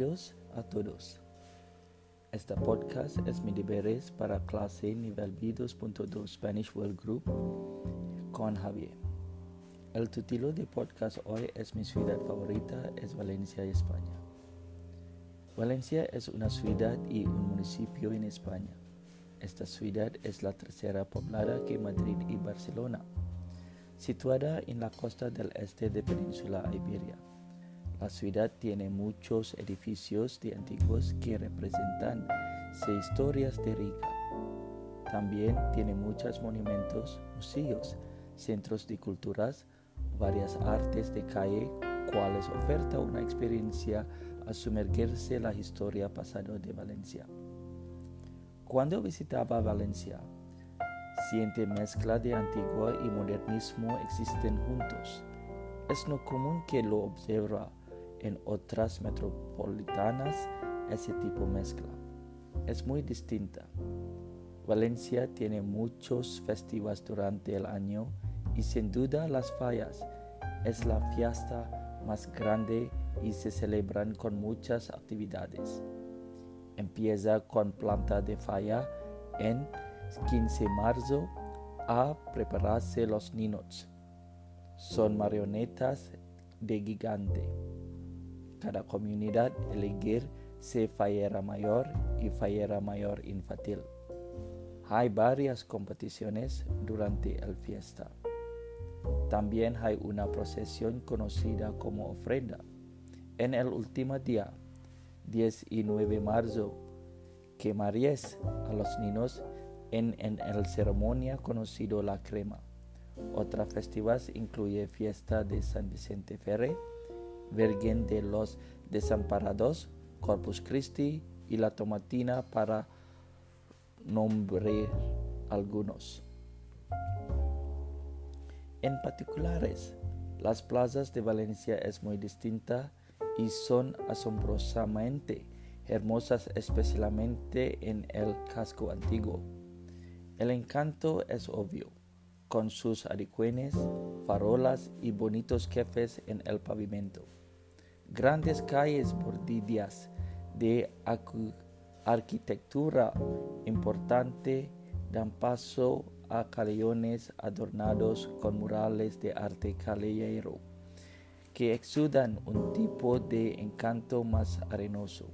Bienvenidos a todos. Este podcast es mi deberes para clase nivel B2.2 Spanish World Group con Javier. El título de podcast hoy es Mi ciudad favorita es Valencia, España. Valencia es una ciudad y un municipio en España. Esta ciudad es la tercera poblada que Madrid y Barcelona, situada en la costa del este de Península Iberia. La ciudad tiene muchos edificios de antiguos que representan seis historias de Riga. También tiene muchos monumentos, museos, centros de culturas, varias artes de calle, cuales oferta una experiencia a sumergirse la historia pasada de Valencia. Cuando visitaba Valencia, siente mezcla de antiguo y modernismo existen juntos. Es no común que lo observa en otras metropolitanas ese tipo mezcla. Es muy distinta. Valencia tiene muchos festivales durante el año y sin duda las fallas es la fiesta más grande y se celebran con muchas actividades. Empieza con planta de falla en 15 de marzo a prepararse los niños. Son marionetas de gigante cada comunidad elegir se fallera mayor y fallera mayor infantil. Hay varias competiciones durante el fiesta. También hay una procesión conocida como ofrenda. En el último día, 10 y 9 de marzo, quemarías a los niños en, en el ceremonia conocido la crema. Otra festividad incluye fiesta de San Vicente Ferre, Virgen de los Desamparados, Corpus Christi y la Tomatina para nombrar algunos. En particulares, las plazas de Valencia es muy distinta y son asombrosamente hermosas especialmente en el casco antiguo. El encanto es obvio, con sus aricuenes, farolas y bonitos jefes en el pavimento. Grandes calles bordillas de arquitectura importante dan paso a callejones adornados con murales de arte callejero que exudan un tipo de encanto más arenoso.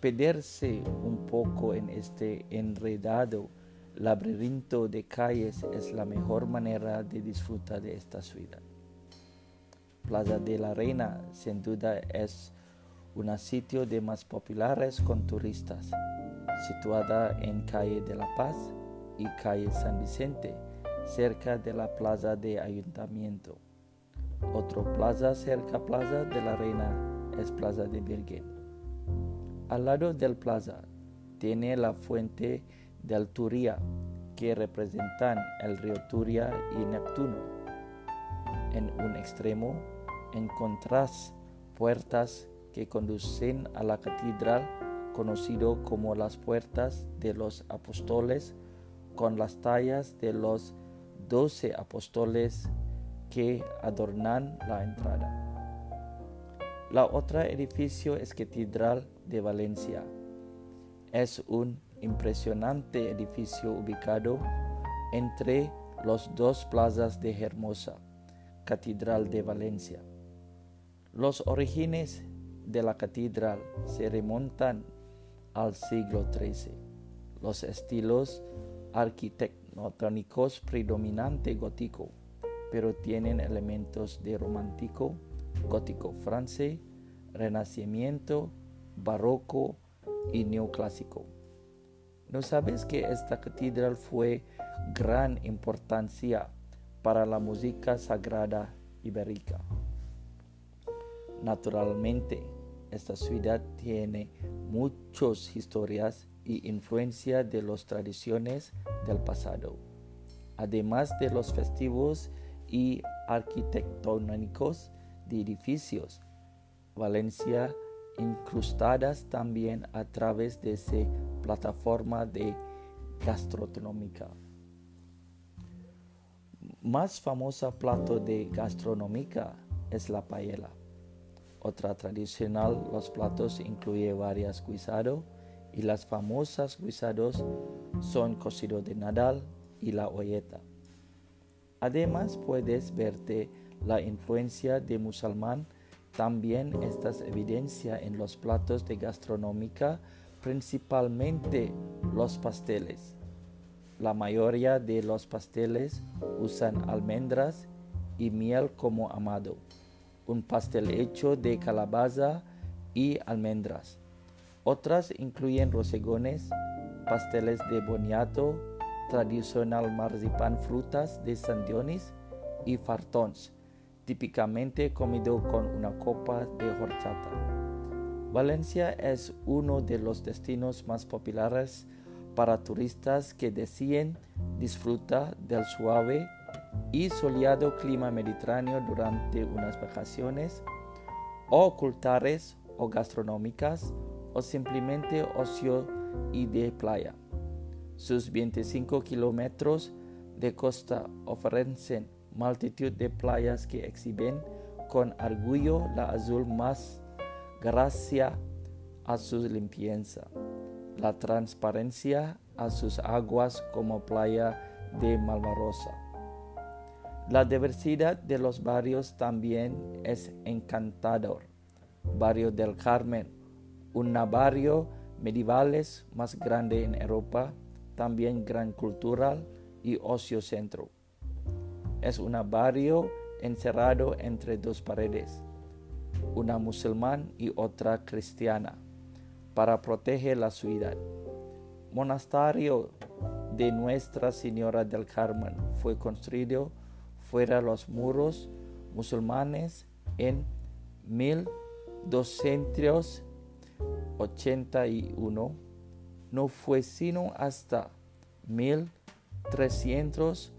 Perderse un poco en este enredado laberinto de calles es la mejor manera de disfrutar de esta ciudad. Plaza de la Reina sin duda es un sitio de más populares con turistas, situada en calle de la Paz y calle San Vicente, cerca de la plaza de ayuntamiento. Otro plaza cerca Plaza de la Reina es Plaza de Virgen. Al lado del plaza tiene la fuente del Turia, que representan el río Turia y Neptuno. En un extremo encontrás puertas que conducen a la catedral conocido como las puertas de los apóstoles con las tallas de los doce apóstoles que adornan la entrada. La otra edificio es Catedral de Valencia. Es un impresionante edificio ubicado entre los dos plazas de Hermosa, Catedral de Valencia. Los orígenes de la catedral se remontan al siglo XIII. Los estilos arquitectónicos predominante gótico, pero tienen elementos de romántico, gótico francés, renacimiento, barroco y neoclásico. ¿No sabes que esta catedral fue gran importancia para la música sagrada ibérica? Naturalmente, esta ciudad tiene muchas historias y influencia de las tradiciones del pasado, además de los festivos y arquitectónicos de edificios. Valencia incrustadas también a través de esa plataforma de gastronómica. Más famosa plato de gastronómica es la paella Otra tradicional, los platos incluye varias guisado y las famosas guisados son cocido de nadal y la olleta. Además puedes verte la influencia de musulmán también estas evidencia en los platos de gastronómica, principalmente los pasteles. La mayoría de los pasteles usan almendras y miel como amado. Un pastel hecho de calabaza y almendras. Otras incluyen rosegones, pasteles de boniato, tradicional marzipan frutas de San Dionis y fartons típicamente comido con una copa de horchata. Valencia es uno de los destinos más populares para turistas que deciden disfrutar del suave y soleado clima mediterráneo durante unas vacaciones o culturales o gastronómicas o simplemente ocio y de playa. Sus 25 kilómetros de costa ofrecen multitud de playas que exhiben con orgullo la azul más gracia a su limpieza, la transparencia a sus aguas como playa de Malvarosa. La diversidad de los barrios también es encantador. Barrio del Carmen, un barrio medievales más grande en Europa, también gran cultural y ocio centro. Es un barrio encerrado entre dos paredes, una musulmán y otra cristiana, para proteger la ciudad. Monasterio de Nuestra Señora del Carmen fue construido fuera los muros musulmanes en 1281. No fue sino hasta 1300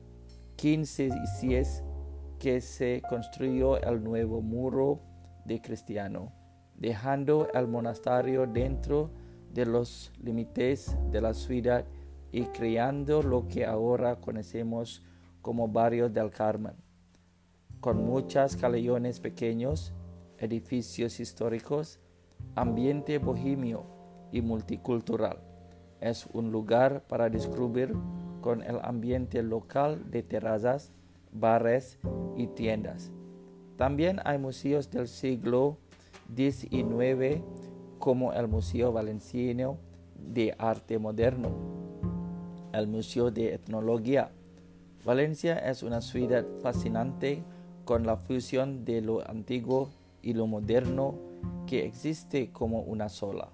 15 y es que se construyó el nuevo muro de cristiano, dejando el monasterio dentro de los límites de la ciudad y creando lo que ahora conocemos como barrio del Carmen, con muchas callejones pequeños, edificios históricos, ambiente bohemio y multicultural. Es un lugar para descubrir con el ambiente local de terrazas, bares y tiendas. También hay museos del siglo XIX como el Museo Valenciano de Arte Moderno, el Museo de Etnología. Valencia es una ciudad fascinante con la fusión de lo antiguo y lo moderno que existe como una sola.